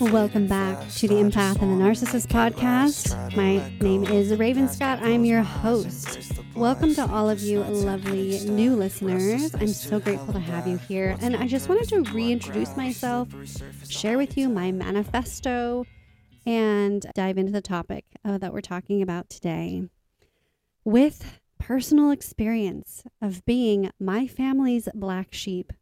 Welcome back to the Empath and the Narcissist podcast. My name is Raven Scott. I'm your host. Welcome to all of you lovely new listeners. I'm so grateful to have you here. And I just wanted to reintroduce myself, share with you my manifesto, and dive into the topic uh, that we're talking about today. With personal experience of being my family's black sheep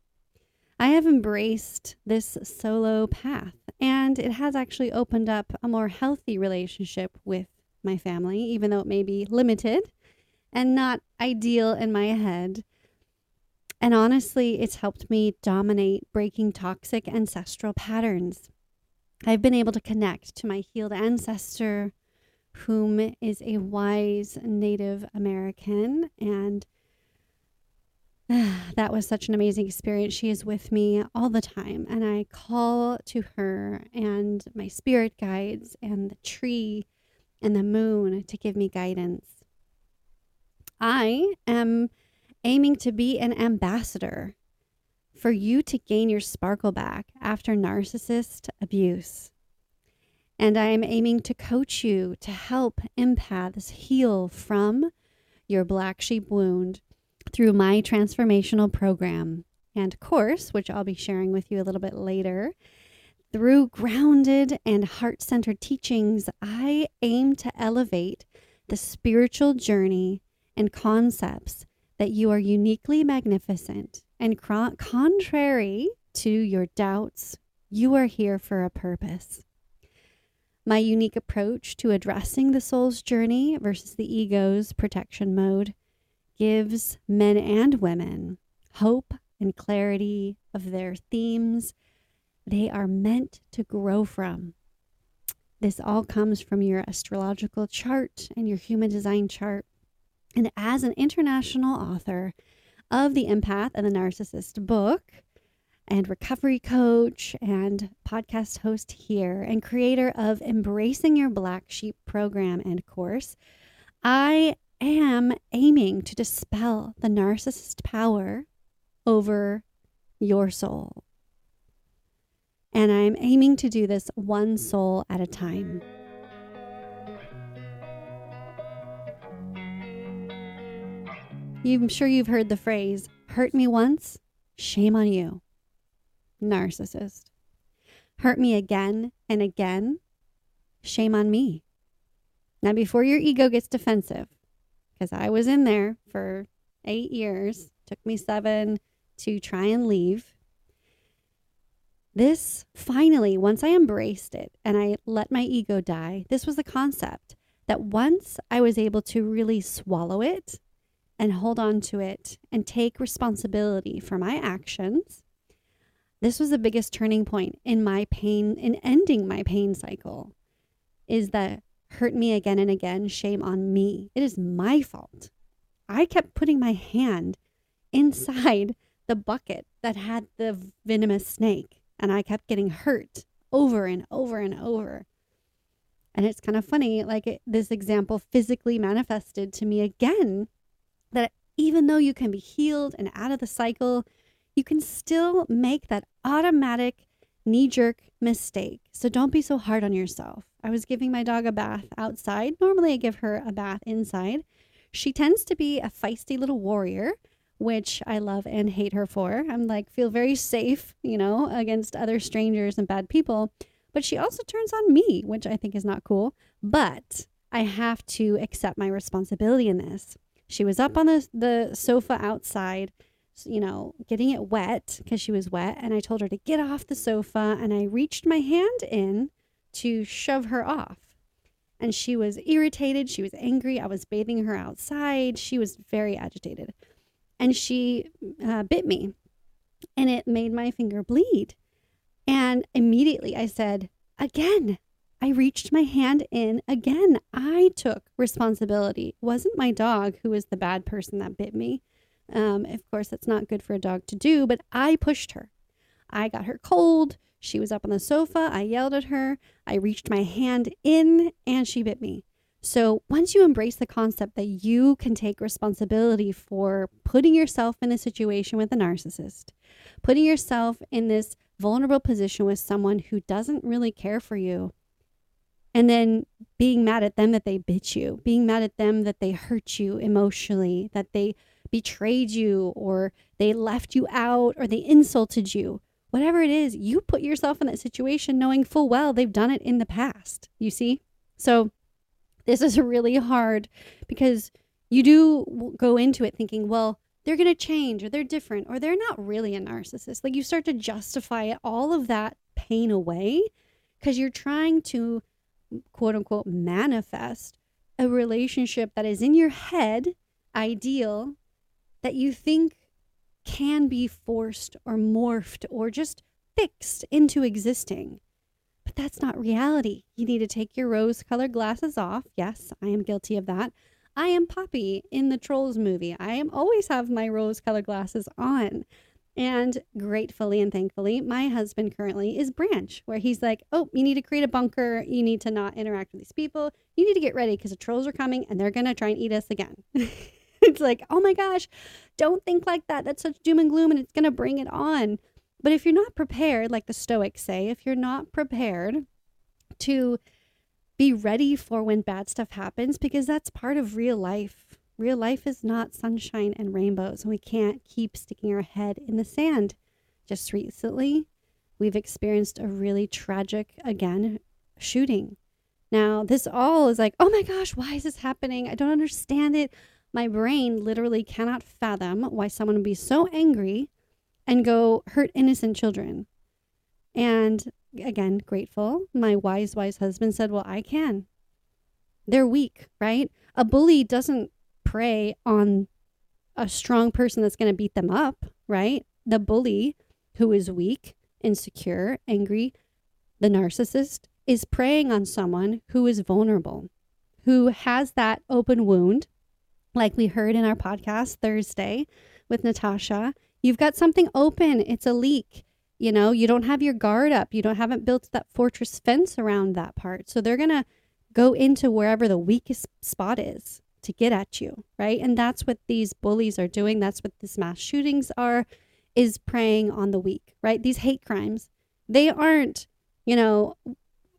I have embraced this solo path, and it has actually opened up a more healthy relationship with my family, even though it may be limited and not ideal in my head. And honestly, it's helped me dominate breaking toxic ancestral patterns. I've been able to connect to my healed ancestor, whom is a wise Native American, and that was such an amazing experience. She is with me all the time, and I call to her and my spirit guides and the tree and the moon to give me guidance. I am aiming to be an ambassador for you to gain your sparkle back after narcissist abuse. And I am aiming to coach you to help empaths heal from your black sheep wound through my transformational program and course, which I'll be sharing with you a little bit later. Through grounded and heart centered teachings, I aim to elevate the spiritual journey and concepts that you are uniquely magnificent and contrary to your doubts, you are here for a purpose. My unique approach to addressing the soul's journey versus the ego's protection mode gives men and women hope and clarity of their themes they are meant to grow from. This all comes from your astrological chart and your human design chart. And as an international author of the Empath and the Narcissist book, and recovery coach and podcast host here, and creator of Embracing Your Black Sheep program and course, I am aiming to dispel the narcissist power over your soul. And I'm aiming to do this one soul at a time. I'm sure you've heard the phrase, hurt me once, shame on you. Narcissist. Hurt me again and again, shame on me. Now, before your ego gets defensive, because I was in there for eight years. Took me seven to try and leave. This finally, once I embraced it and I let my ego die, this was the concept that once I was able to really swallow it and hold on to it and take responsibility for my actions, this was the biggest turning point in my pain, in ending my pain cycle. Is that hurt me again and again, shame on me. It is my fault. I kept putting my hand inside the bucket that had the venomous snake, and I kept getting hurt over and over and over. And it's kind of funny, like it, this example physically manifested to me again that even though you can be healed and out of the cycle, you can still make that automatic knee jerk mistake. So don't be so hard on yourself. I was giving my dog a bath outside. Normally, I give her a bath inside. She tends to be a feisty little warrior, which I love and hate her for. I'm like, feel very safe, you know, against other strangers and bad people. But she also turns on me, which I think is not cool. But I have to accept my responsibility in this. She was up on the, the sofa outside you know, getting it wet because she was wet. And I told her to get off the sofa. And I reached my hand in to shove her off. And she was irritated. She was angry. I was bathing her outside. She was very agitated. And she uh, bit me. And it made my finger bleed. And immediately I said, Again, I reached my hand in again. I took responsibility. It wasn't my dog who was the bad person that bit me. Um, of course, that's not good for a dog to do, but I pushed her. I got her cold. She was up on the sofa. I yelled at her. I reached my hand in and she bit me. So, once you embrace the concept that you can take responsibility for putting yourself in a situation with a narcissist, putting yourself in this vulnerable position with someone who doesn't really care for you and then being mad at them that they bit you, being mad at them that they hurt you emotionally, that they betrayed you or they left you out or they insulted you. Whatever it is, you put yourself in that situation knowing full well they've done it in the past. You see? So this is really hard because you do go into it thinking, well, they're going to change or they're different or they're not really a narcissist. Like you start to justify all of that pain away because you're trying to quote unquote manifest a relationship that is in your head ideal that you think can be forced or morphed or just fixed into existing. But that's not reality. You need to take your rose colored glasses off. Yes, I am guilty of that. I am Poppy in the Trolls movie. I am always have my rose colored glasses on. And gratefully and thankfully, my husband currently is Branch, where he's like, Oh, you need to create a bunker. You need to not interact with these people. You need to get ready because the trolls are coming and they're going to try and eat us again. it's like, Oh my gosh, don't think like that. That's such doom and gloom and it's going to bring it on. But if you're not prepared, like the Stoics say, if you're not prepared to be ready for when bad stuff happens, because that's part of real life Real life is not sunshine and rainbows, and we can't keep sticking our head in the sand. Just recently, we've experienced a really tragic, again, shooting. Now, this all is like, oh my gosh, why is this happening? I don't understand it. My brain literally cannot fathom why someone would be so angry and go hurt innocent children. And again, grateful. My wise, wise husband said, Well, I can. They're weak, right? A bully doesn't prey on a strong person that's going to beat them up, right? The bully who is weak, insecure, angry, the narcissist is preying on someone who is vulnerable, who has that open wound, like we heard in our podcast Thursday with Natasha. You've got something open, it's a leak. You know, you don't have your guard up. You don't haven't built that fortress fence around that part. So they're going to go into wherever the weakest spot is to get at you, right? And that's what these bullies are doing. That's what these mass shootings are, is preying on the weak, right? These hate crimes, they aren't, you know,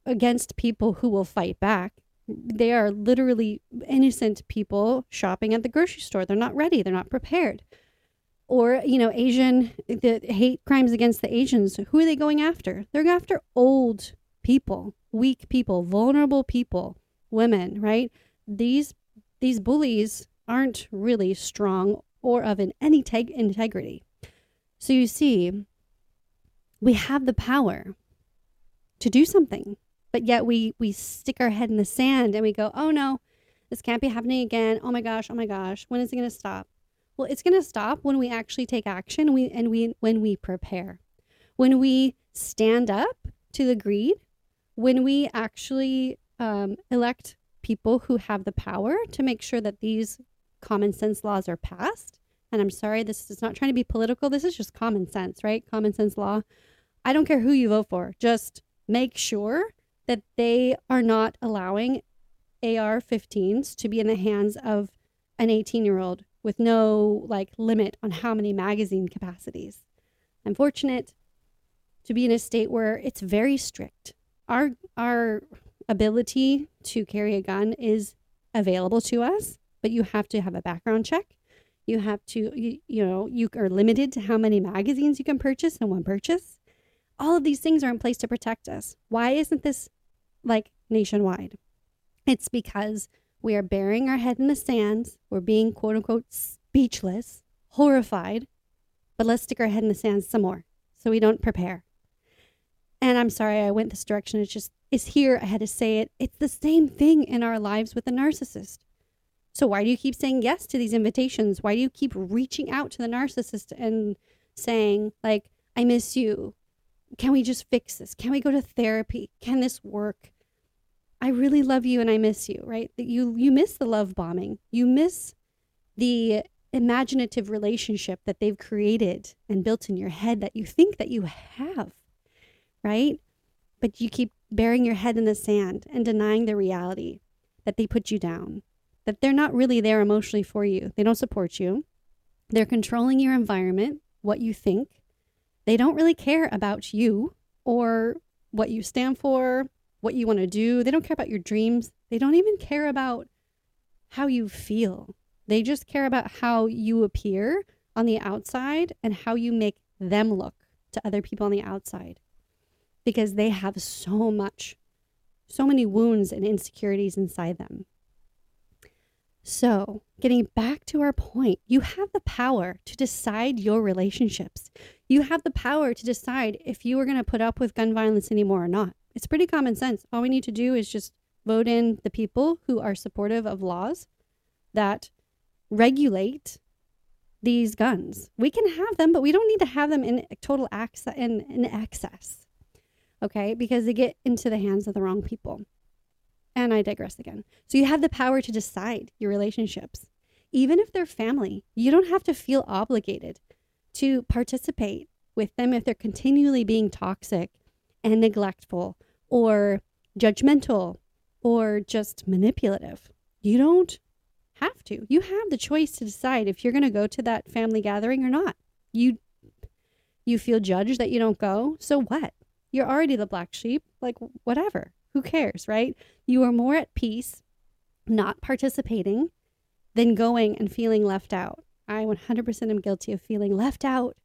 against people who will fight back. They are literally innocent people shopping at the grocery store. They're not ready, they're not prepared. Or, you know, Asian, the hate crimes against the Asians, who are they going after? They're after old people, weak people, vulnerable people, women, right? These these bullies aren't really strong or of an any teg- integrity. So you see, we have the power to do something, but yet we we stick our head in the sand and we go, "Oh no, this can't be happening again. Oh my gosh, oh my gosh, when is it going to stop?" Well, it's going to stop when we actually take action. We and we when we prepare, when we stand up to the greed, when we actually um, elect people who have the power to make sure that these common sense laws are passed. And I'm sorry, this is not trying to be political. This is just common sense, right? Common sense law. I don't care who you vote for. Just make sure that they are not allowing AR 15s to be in the hands of an 18 year old with no like limit on how many magazine capacities. I'm fortunate to be in a state where it's very strict. Our our ability to carry a gun is available to us, but you have to have a background check. You have to, you, you know, you are limited to how many magazines you can purchase in one purchase. All of these things are in place to protect us. Why isn't this like nationwide? It's because we are burying our head in the sands. We're being quote unquote speechless, horrified, but let's stick our head in the sands some more so we don't prepare. And I'm sorry I went this direction. It's just is here. I had to say it. It's the same thing in our lives with a narcissist. So why do you keep saying yes to these invitations? Why do you keep reaching out to the narcissist and saying like, "I miss you. Can we just fix this? Can we go to therapy? Can this work?" I really love you and I miss you, right? You you miss the love bombing. You miss the imaginative relationship that they've created and built in your head that you think that you have, right? But you keep burying your head in the sand and denying the reality that they put you down, that they're not really there emotionally for you. They don't support you. They're controlling your environment, what you think. They don't really care about you or what you stand for, what you want to do. They don't care about your dreams. They don't even care about how you feel. They just care about how you appear on the outside and how you make them look to other people on the outside because they have so much, so many wounds and insecurities inside them. So, getting back to our point, you have the power to decide your relationships. You have the power to decide if you are going to put up with gun violence anymore or not. It's pretty common sense. All we need to do is just vote in the people who are supportive of laws that regulate these guns. We can have them, but we don't need to have them in total access in, in excess. Okay? Because they get into the hands of the wrong people. And I digress again. So you have the power to decide your relationships. Even if they're family, you don't have to feel obligated to participate with them if they're continually being toxic and neglectful or judgmental or just manipulative. You don't have to. You have the choice to decide if you're going to go to that family gathering or not. You you feel judged that you don't go, so what? You're already the black sheep, like whatever. Who cares, right? You are more at peace not participating than going and feeling left out. I 100% am guilty of feeling left out.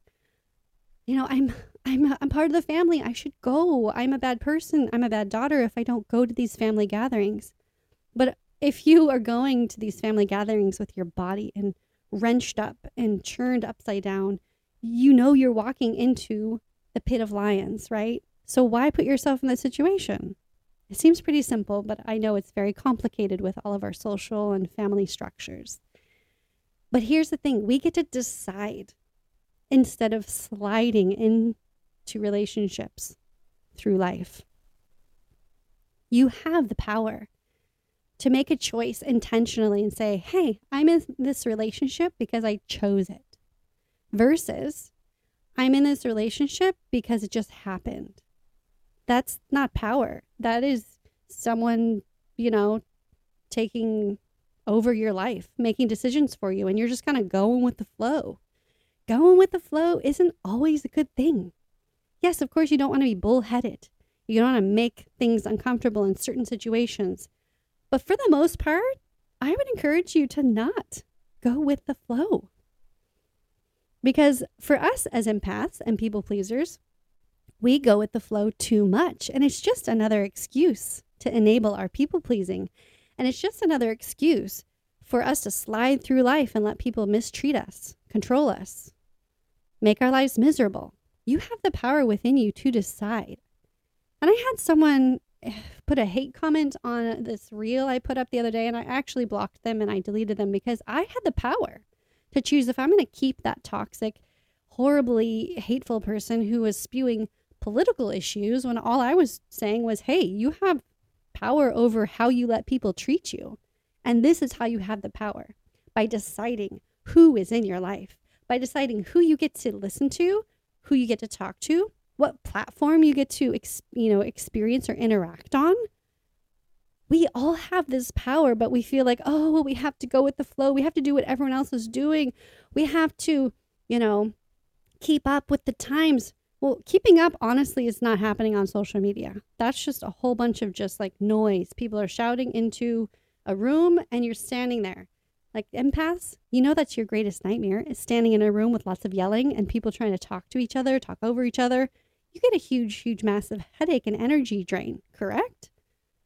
You know, I'm I'm I'm part of the family. I should go. I'm a bad person. I'm a bad daughter if I don't go to these family gatherings. But if you are going to these family gatherings with your body and wrenched up and churned upside down, you know you're walking into the pit of lions, right? So why put yourself in that situation? It seems pretty simple, but I know it's very complicated with all of our social and family structures. But here's the thing we get to decide instead of sliding into relationships through life. You have the power to make a choice intentionally and say, hey, I'm in this relationship because I chose it, versus I'm in this relationship because it just happened. That's not power. That is someone, you know, taking over your life, making decisions for you, and you're just kind of going with the flow. Going with the flow isn't always a good thing. Yes, of course, you don't want to be bullheaded. You don't want to make things uncomfortable in certain situations. But for the most part, I would encourage you to not go with the flow. Because for us as empaths and people pleasers, we go with the flow too much. And it's just another excuse to enable our people pleasing. And it's just another excuse for us to slide through life and let people mistreat us, control us, make our lives miserable. You have the power within you to decide. And I had someone put a hate comment on this reel I put up the other day, and I actually blocked them and I deleted them because I had the power to choose if I'm going to keep that toxic, horribly hateful person who was spewing political issues when all I was saying was, hey, you have power over how you let people treat you. And this is how you have the power by deciding who is in your life, by deciding who you get to listen to, who you get to talk to, what platform you get to ex- you know experience or interact on. We all have this power but we feel like oh we have to go with the flow. We have to do what everyone else is doing. We have to you know keep up with the times. Well keeping up honestly is not happening on social media. That's just a whole bunch of just like noise. People are shouting into a room and you're standing there like empaths you know that's your greatest nightmare is standing in a room with lots of yelling and people trying to talk to each other talk over each other you get a huge, huge, massive headache and energy drain, correct?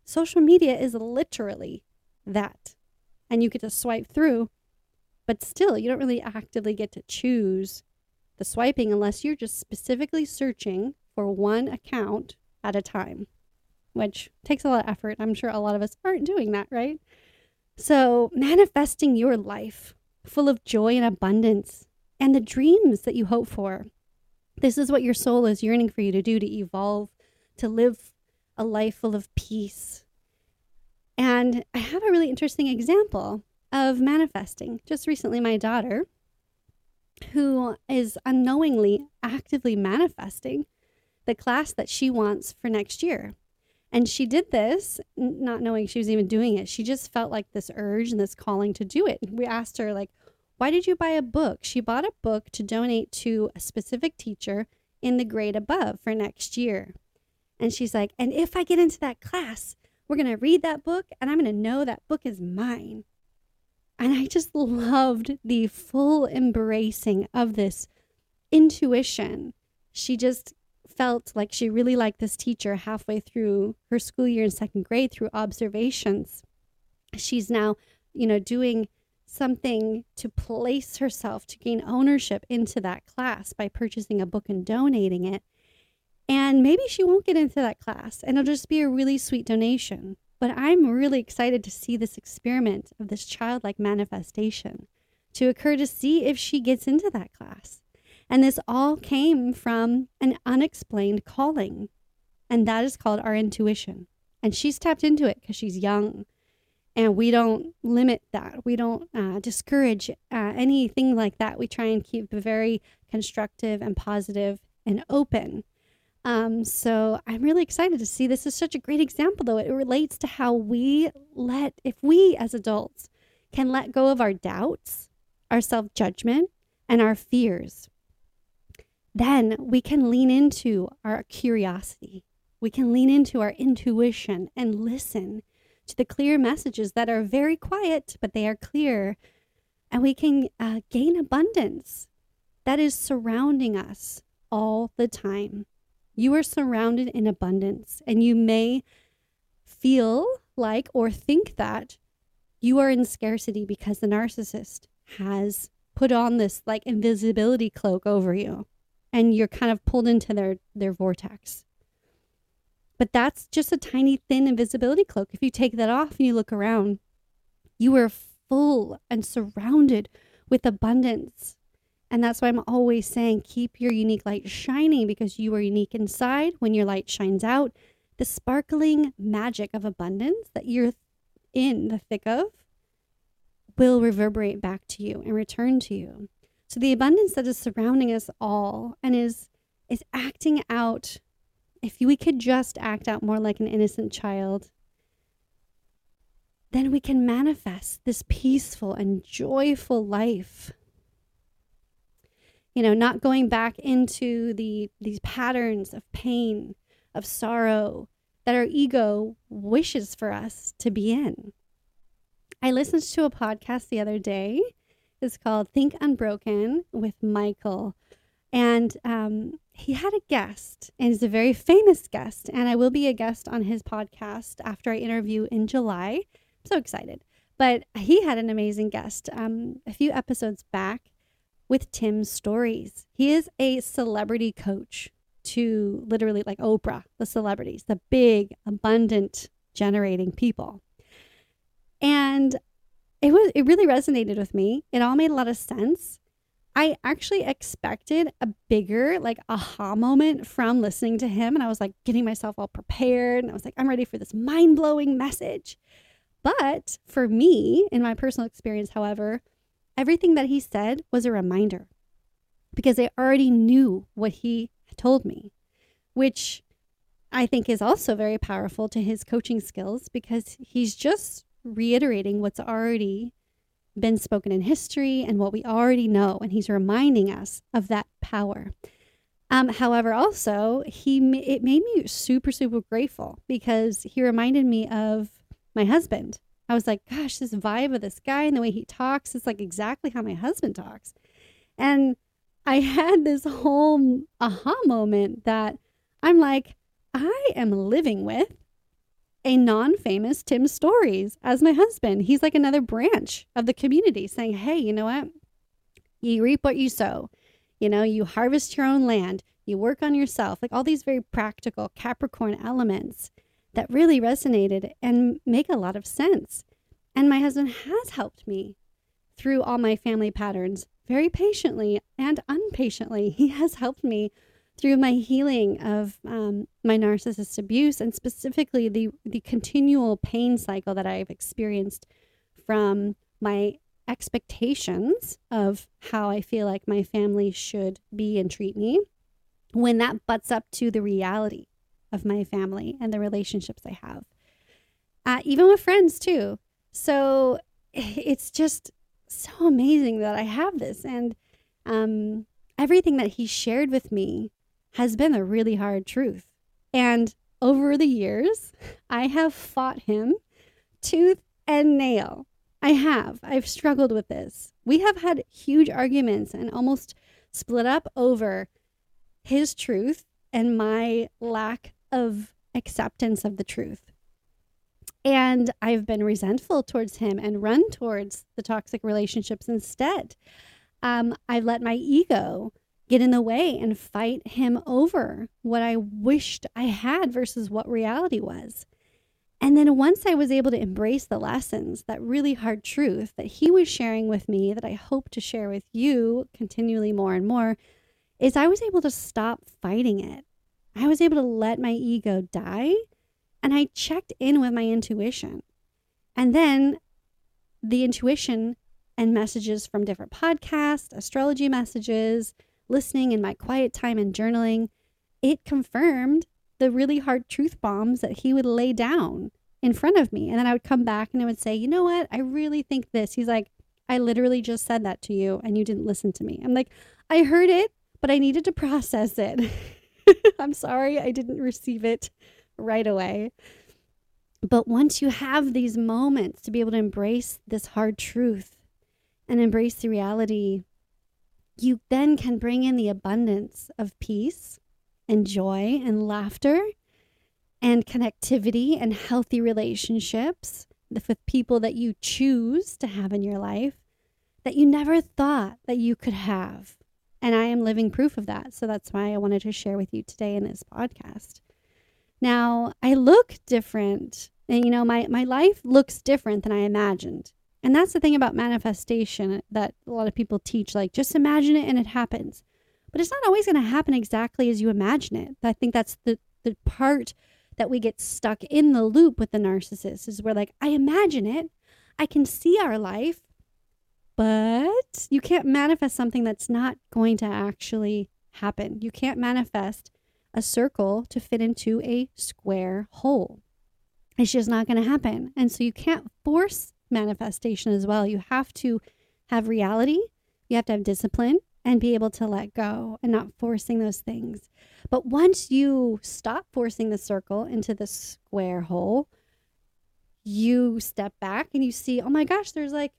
Social media is literally that. And you get to swipe through, but still, you don't really actively get to choose the swiping unless you're just specifically searching for one account at a time, which takes a lot of effort. I'm sure a lot of us aren't doing that, right? So, manifesting your life full of joy and abundance and the dreams that you hope for this is what your soul is yearning for you to do to evolve, to live a life full of peace. And I have a really interesting example of manifesting. Just recently, my daughter, who is unknowingly actively manifesting the class that she wants for next year. And she did this not knowing she was even doing it. She just felt like this urge and this calling to do it. We asked her, like, why did you buy a book? She bought a book to donate to a specific teacher in the grade above for next year. And she's like, and if I get into that class, we're going to read that book and I'm going to know that book is mine. And I just loved the full embracing of this intuition. She just felt like she really liked this teacher halfway through her school year in second grade through observations. She's now, you know, doing something to place herself to gain ownership into that class by purchasing a book and donating it. And maybe she won't get into that class and it'll just be a really sweet donation. But I'm really excited to see this experiment of this childlike manifestation to occur to see if she gets into that class. And this all came from an unexplained calling. And that is called our intuition. And she's tapped into it because she's young. And we don't limit that. We don't uh, discourage uh, anything like that. We try and keep very constructive and positive and open. Um, so I'm really excited to see this is such a great example, though. It relates to how we let, if we as adults can let go of our doubts, our self judgment, and our fears, then we can lean into our curiosity. We can lean into our intuition and listen to the clear messages that are very quiet, but they are clear. And we can uh, gain abundance that is surrounding us all the time. You are surrounded in abundance, and you may feel like or think that you are in scarcity because the narcissist has put on this like invisibility cloak over you and you're kind of pulled into their their vortex. But that's just a tiny thin invisibility cloak. If you take that off and you look around, you are full and surrounded with abundance and that's why I'm always saying keep your unique light shining because you are unique inside. When your light shines out, the sparkling magic of abundance that you're in the thick of will reverberate back to you and return to you. So the abundance that is surrounding us all and is is acting out if we could just act out more like an innocent child then we can manifest this peaceful and joyful life. You know not going back into the these patterns of pain of sorrow that our ego wishes for us to be in. I listened to a podcast the other day it's called think unbroken with michael and um, he had a guest and he's a very famous guest and i will be a guest on his podcast after i interview in july i'm so excited but he had an amazing guest um, a few episodes back with Tim Storey's. He is a celebrity coach to literally like Oprah, the celebrities, the big, abundant, generating people. And it was it really resonated with me. It all made a lot of sense. I actually expected a bigger like aha moment from listening to him and I was like getting myself all prepared and I was like I'm ready for this mind-blowing message. But for me, in my personal experience, however, everything that he said was a reminder because I already knew what he told me, which I think is also very powerful to his coaching skills because he's just reiterating what's already been spoken in history and what we already know, and he's reminding us of that power. Um, however, also he it made me super super grateful because he reminded me of my husband I was like, gosh, this vibe of this guy and the way he talks is like exactly how my husband talks. And I had this whole aha moment that I'm like, I am living with a non famous Tim Storey's as my husband. He's like another branch of the community saying, hey, you know what? You reap what you sow. You know, you harvest your own land, you work on yourself, like all these very practical Capricorn elements that really resonated and make a lot of sense. And my husband has helped me through all my family patterns very patiently and unpatiently. He has helped me through my healing of um, my narcissist abuse and specifically the, the continual pain cycle that I've experienced from my expectations of how I feel like my family should be and treat me when that butts up to the reality of my family and the relationships I have. Uh, even with friends, too. So it's just so amazing that I have this. And um, everything that he shared with me has been a really hard truth. And over the years, I have fought him tooth and nail. I have. I've struggled with this. We have had huge arguments and almost split up over his truth and my lack of acceptance of the truth. And I've been resentful towards him and run towards the toxic relationships instead. Um, I've let my ego get in the way and fight him over what I wished I had versus what reality was. And then once I was able to embrace the lessons, that really hard truth that he was sharing with me, that I hope to share with you continually more and more, is I was able to stop fighting it. I was able to let my ego die and I checked in with my intuition. And then the intuition and messages from different podcasts, astrology messages, listening in my quiet time and journaling, it confirmed the really hard truth bombs that he would lay down in front of me. And then I would come back and I would say, you know what? I really think this. He's like, I literally just said that to you and you didn't listen to me. I'm like, I heard it, but I needed to process it. I'm sorry I didn't receive it right away. But once you have these moments to be able to embrace this hard truth and embrace the reality, you then can bring in the abundance of peace and joy and laughter and connectivity and healthy relationships with people that you choose to have in your life that you never thought that you could have. And I am living proof of that. So that's why I wanted to share with you today in this podcast. Now, I look different. And, you know, my, my life looks different than I imagined. And that's the thing about manifestation that a lot of people teach like, just imagine it and it happens. But it's not always going to happen exactly as you imagine it. I think that's the, the part that we get stuck in the loop with the narcissist is where, like, I imagine it, I can see our life, but you can't manifest something that's not going to actually happen. You can't manifest a circle to fit into a square hole. It's just not going to happen. And so you can't force manifestation as well. You have to have reality, you have to have discipline and be able to let go and not forcing those things. But once you stop forcing the circle into the square hole, you step back and you see, oh my gosh, there's like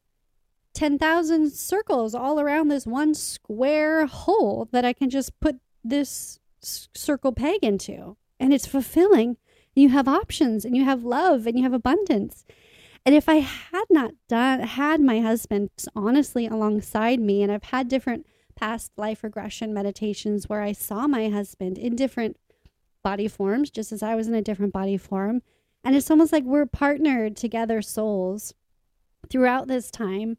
10,000 circles all around this one square hole that I can just put this circle peg into. And it's fulfilling. You have options and you have love and you have abundance. And if I had not done had my husband honestly alongside me and I've had different past life regression meditations where I saw my husband in different body forms just as I was in a different body form and it's almost like we're partnered together souls throughout this time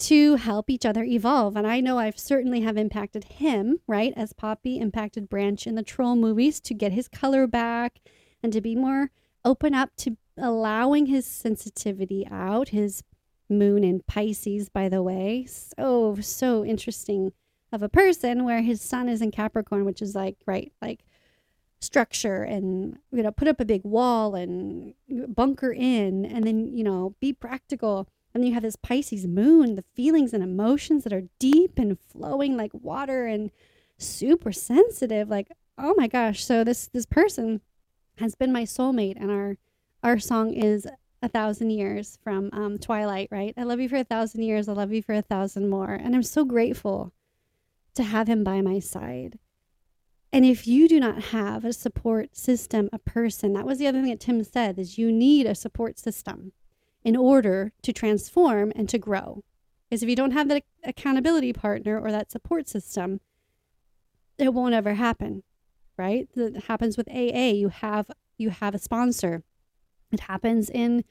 to help each other evolve. And I know I've certainly have impacted him, right? As Poppy impacted Branch in the troll movies to get his color back and to be more open up to allowing his sensitivity out, his moon in Pisces, by the way. So, so interesting of a person where his sun is in Capricorn, which is like, right, like structure and, you know, put up a big wall and bunker in and then, you know, be practical and you have this Pisces moon, the feelings and emotions that are deep and flowing like water and super sensitive. Like, oh my gosh. So this this person has been my soulmate and our our song is a thousand years from um, Twilight, right? I love you for a thousand years. I love you for a thousand more. And I'm so grateful to have him by my side. And if you do not have a support system, a person, that was the other thing that Tim said, is you need a support system in order to transform and to grow. Is if you don't have that accountability partner or that support system, it won't ever happen, right? That happens with AA. You have you have a sponsor. It happens in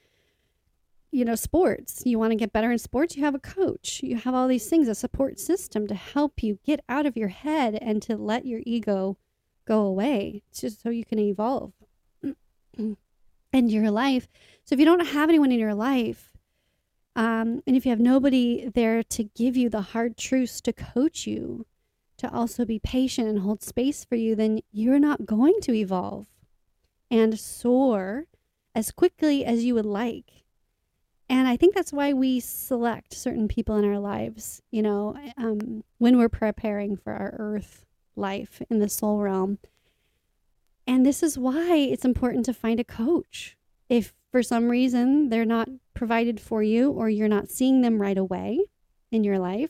you know sports. You want to get better in sports, you have a coach. You have all these things, a support system to help you get out of your head and to let your ego go away, It's just so you can evolve in your life so if you don't have anyone in your life, um, and if you have nobody there to give you the hard truths to coach you, to also be patient and hold space for you, then you're not going to evolve and soar as quickly as you would like. And I think that's why we select certain people in our lives, you know, um, when we're preparing for our earth life in the soul realm. And this is why it's important to find a coach. If for some reason they're not provided for you or you're not seeing them right away in your life,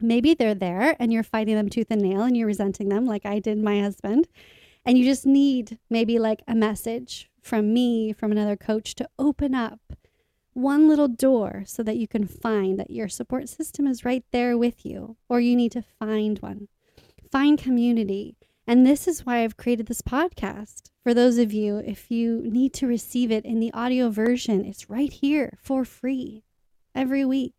maybe they're there and you're fighting them tooth and nail and you're resenting them like I did my husband. And you just need maybe like a message from me, from another coach to open up one little door so that you can find that your support system is right there with you, or you need to find one. Find community. And this is why I've created this podcast. For those of you, if you need to receive it in the audio version, it's right here for free every week.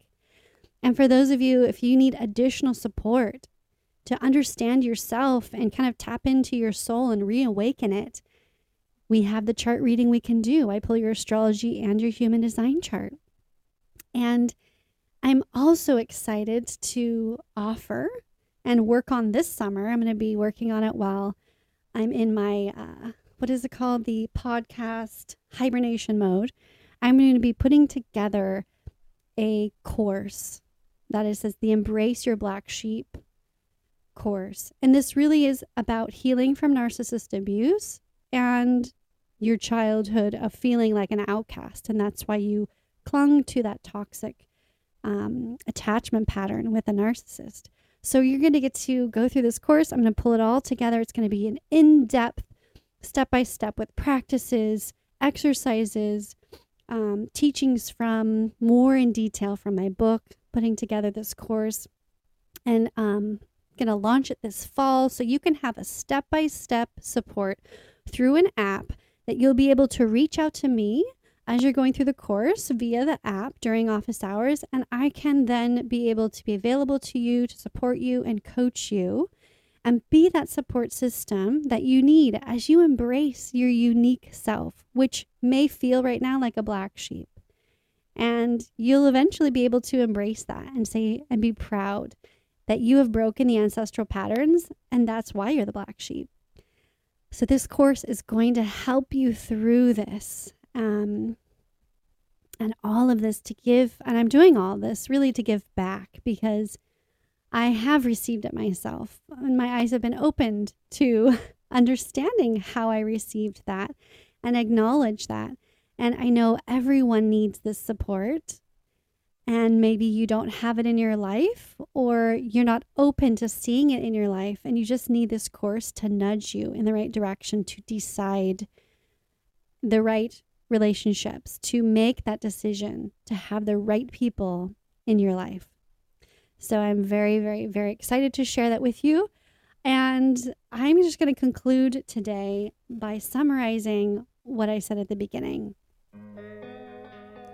And for those of you, if you need additional support to understand yourself and kind of tap into your soul and reawaken it, we have the chart reading we can do. I pull your astrology and your human design chart. And I'm also excited to offer and work on this summer. I'm going to be working on it while I'm in my, uh, what is it called? The podcast hibernation mode. I'm going to be putting together a course that is says the Embrace Your Black Sheep course. And this really is about healing from narcissist abuse and your childhood of feeling like an outcast. And that's why you clung to that toxic um, attachment pattern with a narcissist. So you're going to get to go through this course. I'm going to pull it all together. It's going to be an in depth, step by step with practices, exercises, um, teachings from more in detail from my book, putting together this course. And um, going to launch it this fall so you can have a step by step support through an app that you'll be able to reach out to me as you're going through the course via the app during office hours, and I can then be able to be available to you to support you and coach you and be that support system that you need as you embrace your unique self, which may feel right now like a black sheep. And you'll eventually be able to embrace that and say and be proud that you have broken the ancestral patterns, and that's why you're the black sheep. So, this course is going to help you through this. Um, and all of this to give, and I'm doing all this really to give back because I have received it myself. And my eyes have been opened to understanding how I received that and acknowledge that. And I know everyone needs this support and maybe you don't have it in your life or you're not open to seeing it in your life and you just need this course to nudge you in the right direction to decide the right relationships to make that decision to have the right people in your life. So i'm very very very excited to share that with you and i'm just going to conclude today by summarizing what i said at the beginning.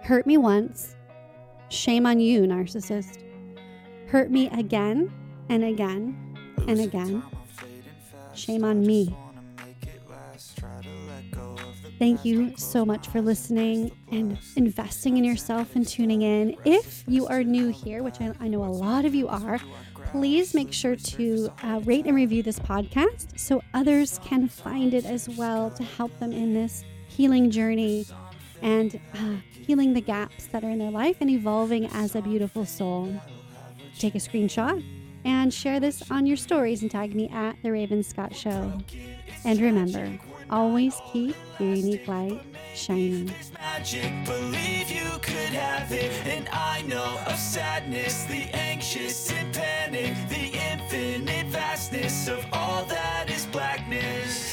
Hurt me once Shame on you, narcissist. Hurt me again and again and again. Shame on me. Thank you so much for listening and investing in yourself and tuning in. If you are new here, which I, I know a lot of you are, please make sure to uh, rate and review this podcast so others can find it as well to help them in this healing journey and uh, healing the gaps that are in their life and evolving as a beautiful soul. Take a screenshot and share this on your stories and tag me at The Raven Scott Show. And remember, always keep your unique light shining. Magic, believe you could have it. And I know of sadness, the anxious and panic, the infinite vastness of all that is blackness.